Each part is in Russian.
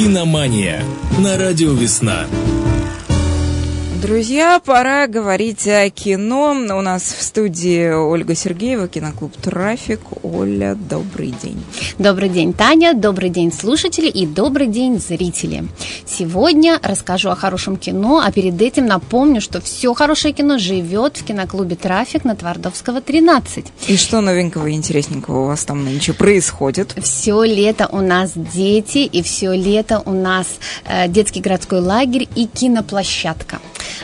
Киномания на радио «Весна». Друзья, пора говорить о кино. У нас в студии Ольга Сергеева, киноклуб «Трафик». Оля, добрый день. Добрый день, Таня, добрый день, слушатели и добрый день, зрители. Сегодня расскажу о хорошем кино, а перед этим напомню, что все хорошее кино живет в киноклубе «Трафик» на Твардовского, 13. И что новенького и интересненького у вас там нынче происходит? Все лето у нас дети, и все лето у нас э, детский городской лагерь и киноплощадка.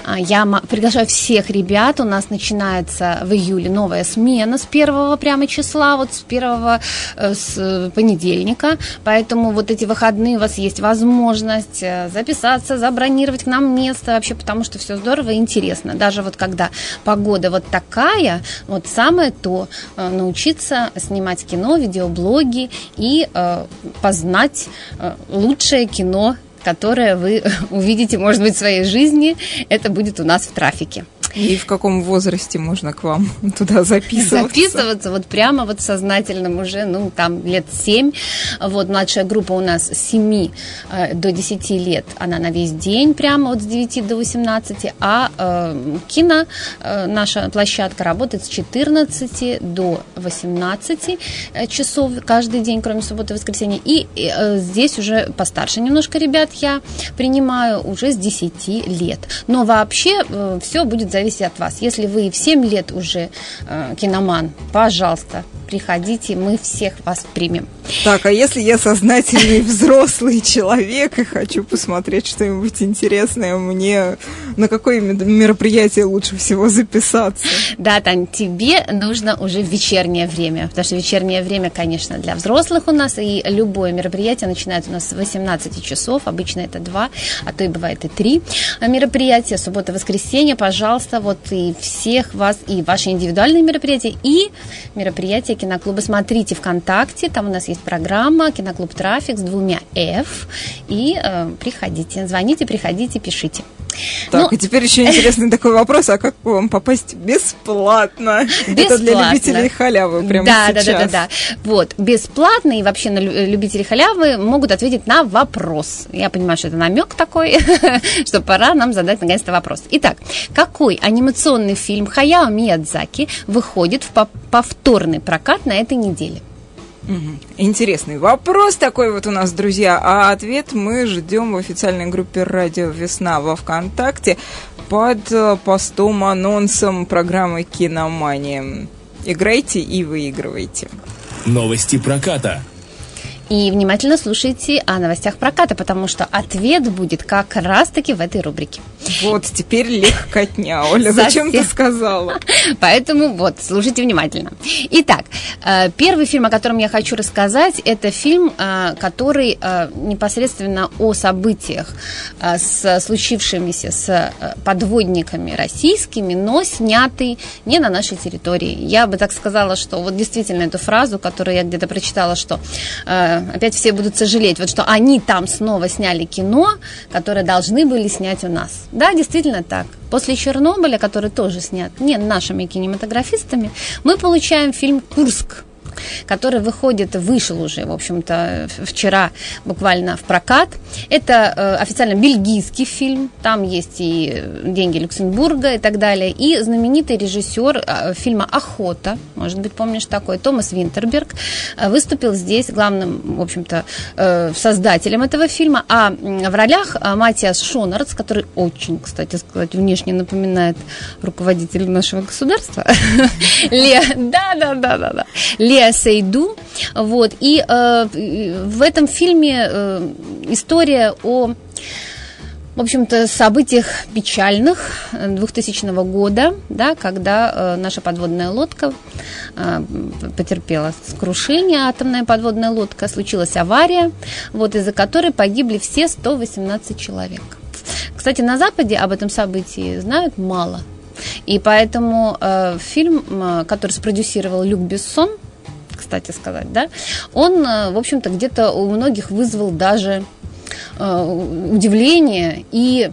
А, я приглашаю всех ребят. У нас начинается в июле новая смена с первого прямо числа, вот с первого э, с понедельника. Поэтому вот эти выходные у вас есть возможность э, записаться, забронировать к нам место вообще, потому что все здорово и интересно. Даже вот когда погода вот такая, вот самое то э, научиться снимать кино, видеоблоги и познать лучшее кино которое вы увидите, может быть, в своей жизни, это будет у нас в трафике. И в каком возрасте можно к вам туда записываться? Записываться вот прямо вот сознательным уже, ну, там лет 7. Вот младшая группа у нас с 7 э, до 10 лет, она на весь день прямо от с 9 до 18, а э, кино, э, наша площадка работает с 14 до 18 э, часов каждый день, кроме субботы и воскресенья. И э, здесь уже постарше немножко ребят я принимаю уже с 10 лет. Но вообще э, все будет зависеть зависит от вас. Если вы в 7 лет уже э, киноман, пожалуйста, приходите, мы всех вас примем. Так, а если я сознательный взрослый человек и хочу посмотреть что-нибудь интересное, мне на какое мероприятие лучше всего записаться? Да, Тань, тебе нужно уже в вечернее время, потому что вечернее время, конечно, для взрослых у нас, и любое мероприятие начинается у нас с 18 часов, обычно это 2, а то и бывает и 3 мероприятия, суббота, воскресенье, пожалуйста, вот и всех вас, и ваши индивидуальные мероприятия, и мероприятия киноклуба. Смотрите ВКонтакте, там у нас есть программа «Киноклуб Трафик» с двумя «Ф». И э, приходите, звоните, приходите, пишите. Так, ну, и теперь еще интересный такой вопрос, а как вам попасть бесплатно? бесплатно? Это для любителей халявы прямо да, сейчас. Да, да, да, да. Вот, бесплатно и вообще на любители халявы могут ответить на вопрос. Я понимаю, что это намек такой, что пора нам задать наконец-то вопрос. Итак, какой анимационный фильм Хаяо Миядзаки выходит в повторный прокат на этой неделе? Интересный вопрос такой вот у нас, друзья. А ответ мы ждем в официальной группе «Радио Весна» во ВКонтакте под э, постом, анонсом программы «Киномания». Играйте и выигрывайте. Новости проката. И внимательно слушайте о новостях проката, потому что ответ будет как раз-таки в этой рубрике. Вот, теперь легкотня. Оля, зачем ты сказала? Поэтому вот, слушайте внимательно. Итак, э, первый фильм, о котором я хочу рассказать, это фильм, э, который э, непосредственно о событиях, с случившимися с подводниками российскими, но снятый не на нашей территории. Я бы так сказала, что вот действительно эту фразу, которую я где-то прочитала, что опять все будут сожалеть, вот что они там снова сняли кино, которое должны были снять у нас. Да, действительно так. После Чернобыля, который тоже снят не нашими кинематографистами, мы получаем фильм «Курск», который выходит, вышел уже, в общем-то, вчера буквально в прокат. Это э, официально бельгийский фильм, там есть и деньги Люксембурга и так далее. И знаменитый режиссер э, фильма «Охота», может быть, помнишь такой, Томас Винтерберг, э, выступил здесь главным, в общем-то, э, создателем этого фильма. А в ролях э, Матиас Шонардс, который очень, кстати сказать, внешне напоминает руководителя нашего государства. Да, да, да, да, да. Лео Сейду. Вот. И э, в этом фильме э, история о в общем-то, событиях печальных 2000 года, да, когда э, наша подводная лодка э, потерпела крушение, атомная подводная лодка, случилась авария, вот, из-за которой погибли все 118 человек. Кстати, на Западе об этом событии знают мало. И поэтому э, фильм, э, который спродюсировал Люк Бессон, кстати сказать, да, он, э, в общем-то, где-то у многих вызвал даже э, удивление и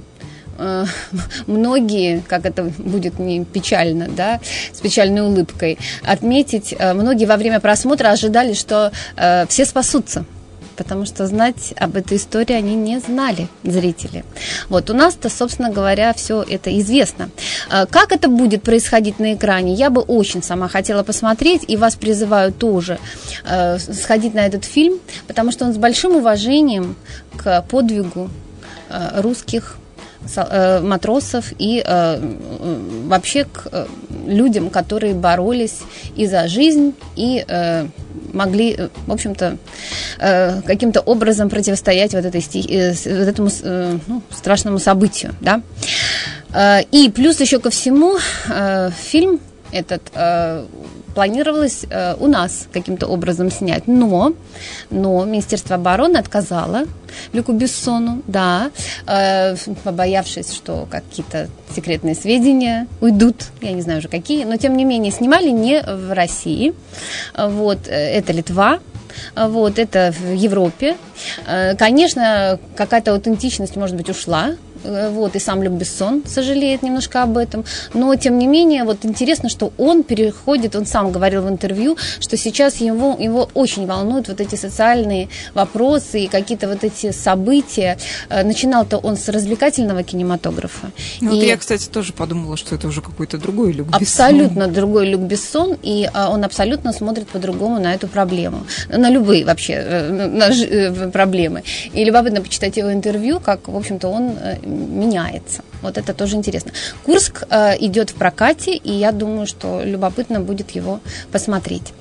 э, многие, как это будет не печально, да, с печальной улыбкой, отметить, многие во время просмотра ожидали, что все спасутся, потому что знать об этой истории они не знали, зрители. Вот у нас-то, собственно говоря, все это известно. А, как это будет происходить на экране, я бы очень сама хотела посмотреть, и вас призываю тоже э, сходить на этот фильм, потому что он с большим уважением к подвигу э, русских матросов и вообще к людям, которые боролись и за жизнь, и могли, в общем-то, каким-то образом противостоять вот, этой, вот этому ну, страшному событию. Да? И плюс еще ко всему фильм этот планировалось э, у нас каким-то образом снять, но, но Министерство обороны отказало Люку Бессону, да, э, побоявшись, что какие-то секретные сведения уйдут, я не знаю уже какие, но тем не менее снимали не в России, вот, э, это Литва, вот, это в Европе. Э, конечно, какая-то аутентичность, может быть, ушла вот, и сам Люк Бессон сожалеет немножко об этом, но, тем не менее, вот интересно, что он переходит, он сам говорил в интервью, что сейчас его, его очень волнуют вот эти социальные вопросы и какие-то вот эти события. Э, начинал-то он с развлекательного кинематографа. Ну, и... вот я, кстати, тоже подумала, что это уже какой-то другой Люк Бессон. Абсолютно другой Люк Бессон, и а, он абсолютно смотрит по-другому на эту проблему, на любые вообще на, на проблемы. И любопытно почитать его интервью, как, в общем-то, он меняется. Вот это тоже интересно. Курск э, идет в прокате, и я думаю, что любопытно будет его посмотреть.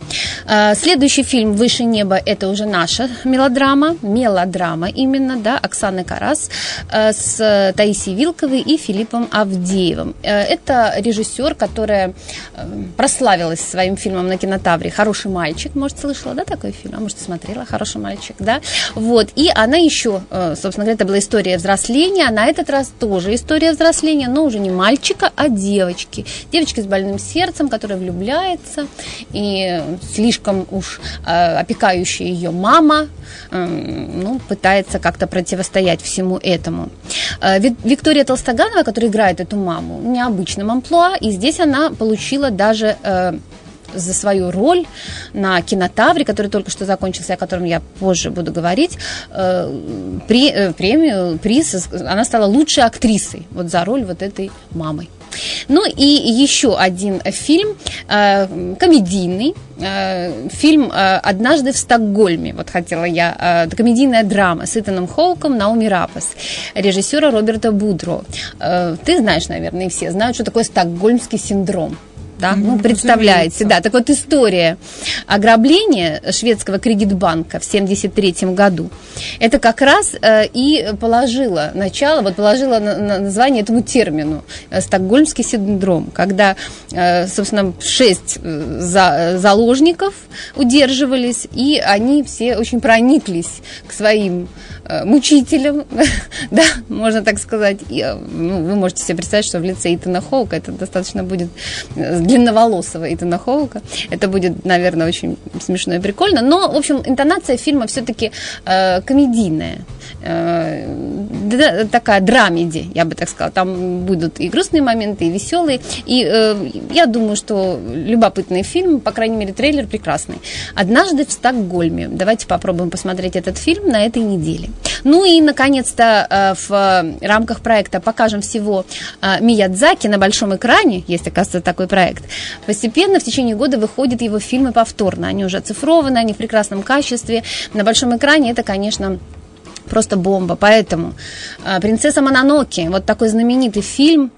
Э, следующий фильм «Выше неба» – это уже наша мелодрама, мелодрама именно, да, Оксаны Карас э, с Таисией Вилковой и Филиппом Авдеевым. Э, это режиссер, которая э, прославилась своим фильмом на кинотавре «Хороший мальчик». Может, слышала, да, такой фильм? А может, смотрела «Хороший мальчик», да? Вот, и она еще, э, собственно говоря, это была история взросления, а на этот раз тоже история взросления, но уже не мальчика, а девочки. Девочки с больным сердцем, которая влюбляется, и слишком уж э, опекающая ее мама э, ну, пытается как-то противостоять всему этому. Э, Виктория Толстоганова, которая играет эту маму, необычным амплуа, и здесь она получила даже за свою роль на кинотавре, который только что закончился, о котором я позже буду говорить, при, премию, приз, она стала лучшей актрисой вот за роль вот этой мамы. Ну и еще один фильм, э, комедийный, э, фильм э, «Однажды в Стокгольме». Вот хотела я, э, комедийная драма с Итаном Хоуком, Науми Рапас, режиссера Роберта Будро. Ты знаешь, наверное, и все знают, что такое стокгольмский синдром да, ну, представляете, да. Так вот, история ограбления шведского кредитбанка в 1973 году, это как раз э, и положила начало, вот на название этому термину, э, стокгольмский синдром, когда, э, собственно, шесть за, заложников удерживались, и они все очень прониклись к своим мучителем, да, можно так сказать. И, ну, вы можете себе представить, что в лице Итана Хоука это достаточно будет длинноволосого Итана Хоука. Это будет, наверное, очень смешно и прикольно. Но, в общем, интонация фильма все-таки э, комедийная. Э, такая драмеди, я бы так сказала. Там будут и грустные моменты, и веселые. И э, я думаю, что любопытный фильм, по крайней мере, трейлер прекрасный. «Однажды в Стокгольме». Давайте попробуем посмотреть этот фильм на этой неделе. Ну и, наконец-то, э, в рамках проекта «Покажем всего э, Миядзаки» на большом экране, есть, оказывается, такой проект, постепенно в течение года выходят его фильмы повторно. Они уже оцифрованы, они в прекрасном качестве. На большом экране это, конечно, просто бомба. Поэтому э, «Принцесса Мононоки», вот такой знаменитый фильм,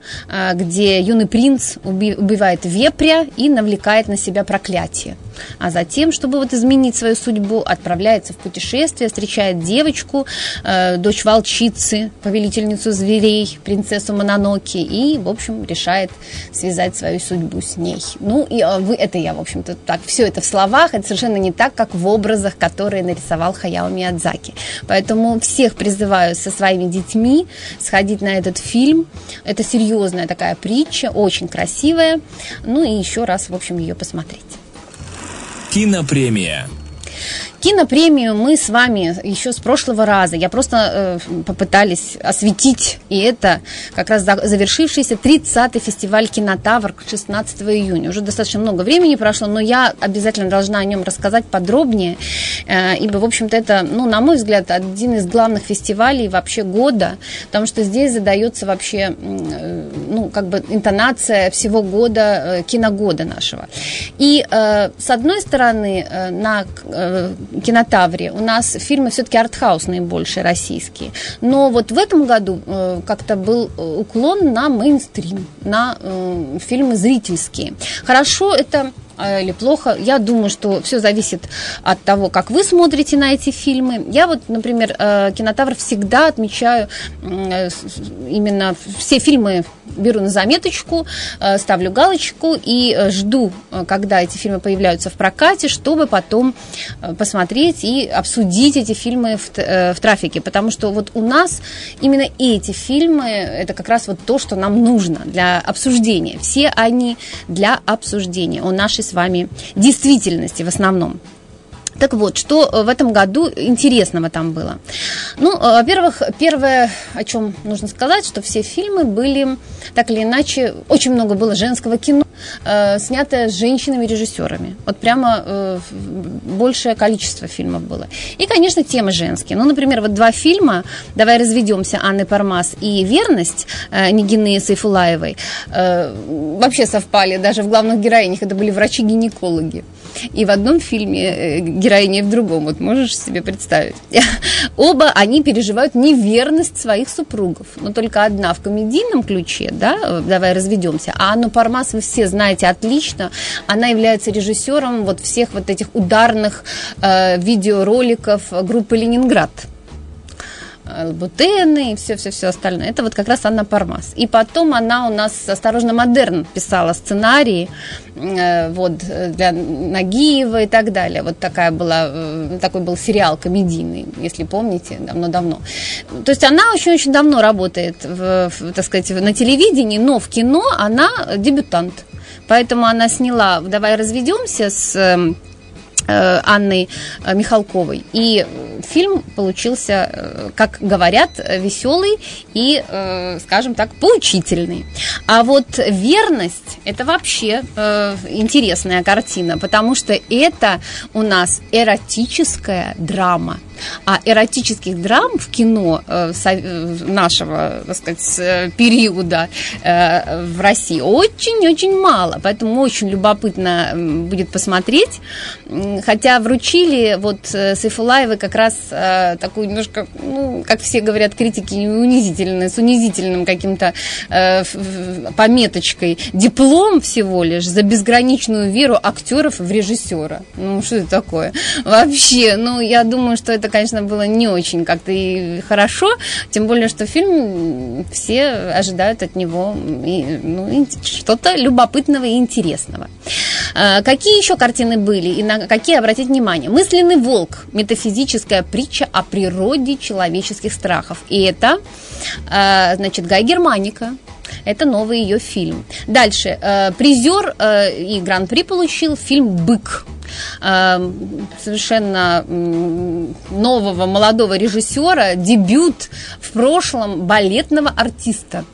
где юный принц убивает вепря и навлекает на себя проклятие а затем, чтобы вот изменить свою судьбу, отправляется в путешествие, встречает девочку, э, дочь волчицы, повелительницу зверей, принцессу Мононоки, и, в общем, решает связать свою судьбу с ней. Ну, и вы, это я, в общем-то, так, все это в словах, это совершенно не так, как в образах, которые нарисовал Хаяо Миядзаки. Поэтому всех призываю со своими детьми сходить на этот фильм. Это серьезная такая притча, очень красивая. Ну и еще раз, в общем, ее посмотреть. Кинопремия. Кинопремию мы с вами еще с прошлого раза, я просто э, попытались осветить, и это как раз завершившийся 30-й фестиваль «Кинотавр» 16 июня. Уже достаточно много времени прошло, но я обязательно должна о нем рассказать подробнее, э, ибо, в общем-то, это, ну, на мой взгляд, один из главных фестивалей вообще года, потому что здесь задается вообще, э, ну, как бы интонация всего года, э, киногода нашего. И, э, с одной стороны, э, на э, кинотавре у нас фильмы все-таки артхаусные больше, российские. Но вот в этом году э, как-то был уклон на мейнстрим, на э, фильмы зрительские. Хорошо это или плохо. Я думаю, что все зависит от того, как вы смотрите на эти фильмы. Я вот, например, э, кинотавр всегда отмечаю э, именно все фильмы беру на заметочку, э, ставлю галочку и жду, когда эти фильмы появляются в прокате, чтобы потом посмотреть и обсудить эти фильмы в, в трафике. Потому что вот у нас именно эти фильмы, это как раз вот то, что нам нужно для обсуждения. Все они для обсуждения. У нашей с вами действительности в основном. Так вот, что э, в этом году интересного там было? Ну, э, во-первых, первое, о чем нужно сказать, что все фильмы были, так или иначе, очень много было женского кино, э, снятое женщинами-режиссерами. Вот прямо э, большее количество фильмов было. И, конечно, темы женские. Ну, например, вот два фильма «Давай разведемся» Анны Пармас и «Верность» э, Нигины Сайфулаевой э, вообще совпали. Даже в главных героинях это были врачи-гинекологи. И в одном фильме э, героиня, и в другом. Вот можешь себе представить. Оба они переживают неверность своих супругов. Но только одна в комедийном ключе, да, давай разведемся. А Анну Пармас вы все знаете отлично. Она является режиссером вот всех вот этих ударных э, видеороликов группы «Ленинград». Бутены и все-все-все остальное. Это вот как раз Анна Пармас. И потом она у нас «Осторожно, модерн» писала сценарии э, вот, для Нагиева и так далее. Вот такая была, э, такой был сериал комедийный, если помните, давно-давно. То есть она очень-очень давно работает, в, в, так сказать, на телевидении, но в кино она дебютант. Поэтому она сняла «Давай разведемся» с Э, Анной э, Михалковой. И фильм получился, э, как говорят, веселый и, скажем так, поучительный. А вот «Верность» – это вообще интересная картина, потому что это у нас эротическая драма. А эротических драм в кино э, э, нашего, так сказать, э, периода в России очень-очень мало. Поэтому очень любопытно будет посмотреть. Хотя вручили вот Сайфулаевой как раз такую немножко, ну, как все говорят, критики унизительные, с унизительным каким-то пометочкой диплом всего лишь за безграничную веру актеров в режиссера. Ну, что это такое? Вообще, ну, я думаю, что это это, конечно, было не очень как-то и хорошо, тем более, что фильм все ожидают от него ну, что-то любопытного и интересного. А, какие еще картины были и на какие обратить внимание? «Мысленный волк» – метафизическая притча о природе человеческих страхов. И это, а, значит, Гай Германика, это новый ее фильм. Дальше. Э, призер э, и гран-при получил фильм «Бык». Э, совершенно нового молодого режиссера, дебют в прошлом балетного артиста.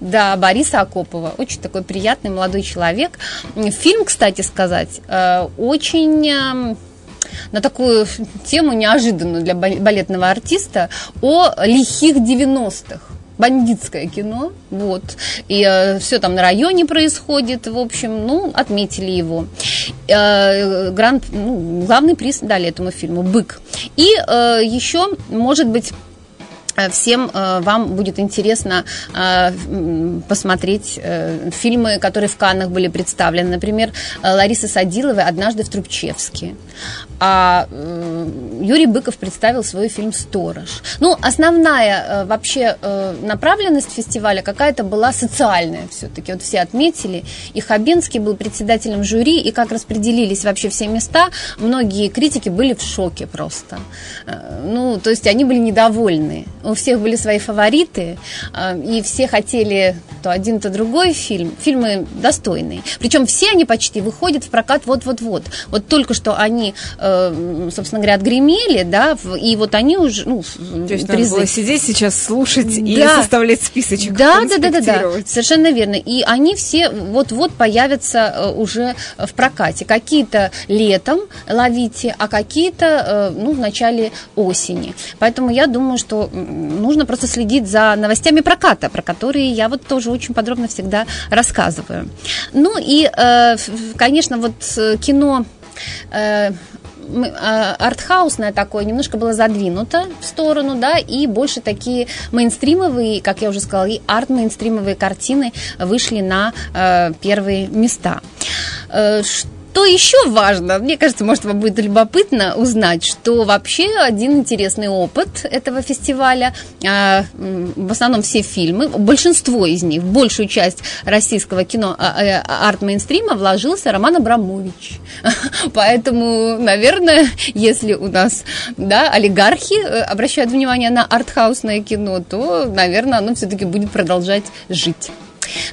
Да, Бориса Акопова. Очень такой приятный молодой человек. Фильм, кстати сказать, очень на такую тему неожиданную для балетного артиста о лихих 90-х бандитское кино, вот, и э, все там на районе происходит, в общем, ну, отметили его. Э, гранд, ну, главный приз дали этому фильму «Бык». И э, еще, может быть, всем э, вам будет интересно э, посмотреть фильмы, которые в Каннах были представлены. Например, Лариса Садилова «Однажды в Трубчевске». А Юрий Быков представил свой фильм «Сторож». Ну, основная вообще направленность фестиваля какая-то была социальная все-таки. Вот все отметили. И Хабенский был председателем жюри, и как распределились вообще все места, многие критики были в шоке просто. Ну, то есть они были недовольны у всех были свои фавориты, э, и все хотели то один, то другой фильм. Фильмы достойные. Причем все они почти выходят в прокат вот-вот-вот. Вот только что они, э, собственно говоря, отгремели, да, и вот они уже, ну, То есть надо было сидеть сейчас, слушать и Да. составлять списочек. Да, да, да, да, да, совершенно верно. И они все вот-вот появятся э, уже в прокате. Какие-то летом ловите, а какие-то, ну, в начале осени. Поэтому я думаю, что нужно просто следить за новостями проката, про которые я вот тоже очень подробно всегда рассказываю. Ну и, э, конечно, вот э, кино э, а, артхаусное такое немножко было задвинуто в сторону, да, и больше такие мейнстримовые, как я уже сказала, и арт-мейнстримовые картины вышли на первые места. Э, что еще важно, мне кажется, может, вам будет любопытно узнать, что вообще один интересный опыт этого фестиваля, а, в основном все фильмы, большинство из них, большую часть российского кино а, э, арт-мейнстрима вложился Роман Абрамович. Поэтому, наверное, если у нас да, олигархи э, обращают внимание на артхаусное кино, то, наверное, оно все-таки будет продолжать жить.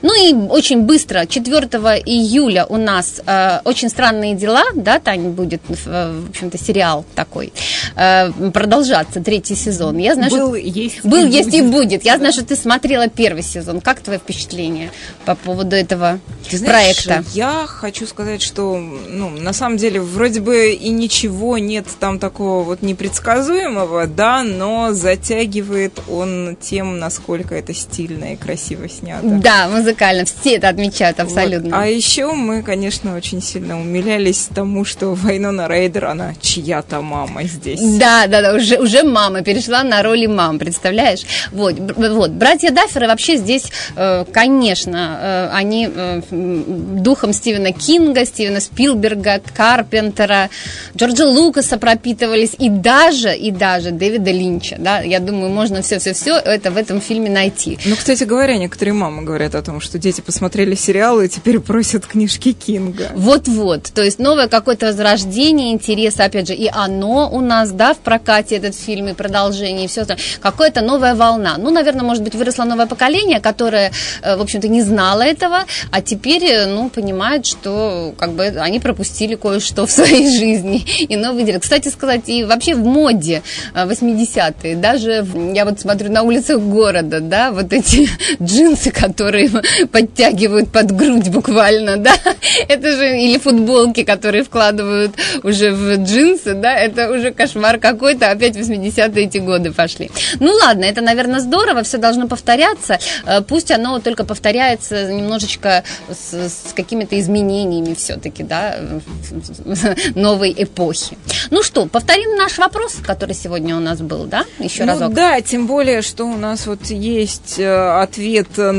Ну и очень быстро, 4 июля у нас э, «Очень странные дела», да, Таня, будет, э, в общем-то, сериал такой, э, продолжаться, третий сезон. Я знаю, Был, что... есть, Был, и есть и будет. будет. Я знаю, что ты смотрела первый сезон. Как твое впечатление по поводу этого Ты знаешь, проекта? я хочу сказать, что, ну, на самом деле, вроде бы и ничего нет там такого вот непредсказуемого, да, но затягивает он тем, насколько это стильно и красиво снято. Да, музыкально. Все это отмечают Вот. абсолютно. А еще мы, конечно, очень сильно умилялись тому, что Вайнона Райдер, она чья-то мама здесь. Да, да, да, уже, уже мама перешла на роли мам, представляешь? Вот, вот. братья Дафферы вообще здесь, э, конечно, э, они э, духом Стивена Кинга, Стивена Спилберга, Карпентера, Джорджа Лукаса пропитывались и даже, и даже Дэвида Линча, да, я думаю, можно все-все-все это в этом фильме найти. Ну, кстати говоря, некоторые мамы говорят о том, что дети посмотрели сериалы и теперь просят книжки Кинга. Вот-вот, то есть новое какое-то возрождение интереса, опять же, и оно у нас, да, в прокате этот фильм и продолжение, и все остальное, какая-то новая волна. Ну, наверное, может быть, выросло новое поколение, которое, э, в общем-то, не знало этого, а теперь, э, ну, понимает, что, как бы, они пропустили кое-что в своей жизни, и новый директ. Кстати сказать, и вообще в моде э, 80-е, даже, в- я вот смотрю на улицах города, да, вот эти джинсы, которые подтягивают под грудь буквально, да, это же, или футболки, которые вкладывают уже в джинсы, да, это уже кошмар какой-то, опять 80-е эти годы пошли. Ну ладно, это, наверное, здорово, все должно повторяться, Э, пусть оно только повторяется немножечко с, с какими-то изменениями все-таки, да, новой эпохи. Ну что, повторим наш вопрос, который сегодня у нас был, да, еще ну, разок. да, тем более, что у нас вот есть э, ответ э,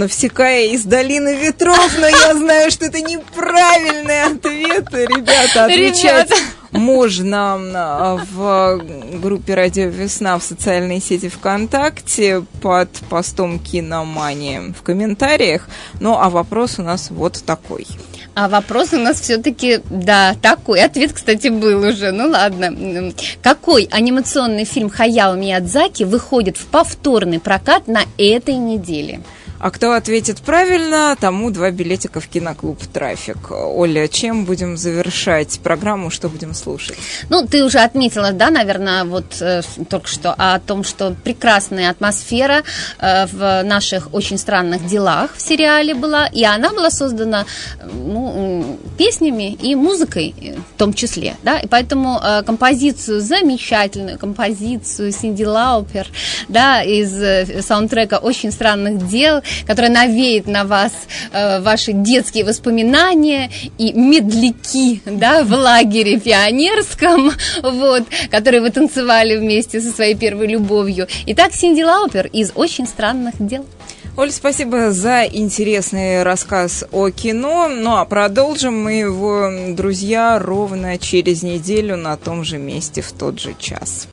«Навсекая из долины ветров», но я знаю, что это неправильный ответ, ребята. Отвечать можно э, в группе «Радио Весна» в социальной сети ВКонтакте под постом «Киномания» в комментариях. Ну, а вопрос у нас вот такой. А вопрос у нас все-таки, да, такой. Ответ, кстати, был уже. Ну ладно. Какой анимационный фильм Хаяо Миядзаки выходит в повторный прокат на этой неделе? А кто ответит правильно, тому два билетика в киноклуб «Трафик». Оля, чем будем завершать программу, что будем слушать? Ну, ты уже отметила, да, наверное, вот э, только что о том, что прекрасная атмосфера э, в наших очень странных делах в сериале была, и она была создана ну, песнями и музыкой э, в том числе, да, и поэтому э, композицию, замечательную композицию Синди Лаупер, да, из э, саундтрека «Очень странных дел», которая навеет на вас э, ваши детские воспоминания и медляки, да, в лагере пионерском, вот, которые вы танцевали вместе со своей первой любовью. Итак, Синди Лаупер из «Очень странных дел». Оль, спасибо за интересный рассказ о кино. Ну а продолжим мы его, друзья, ровно через неделю на том же месте в тот же час.